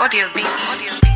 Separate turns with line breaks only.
Audio Beats. Audio Beats.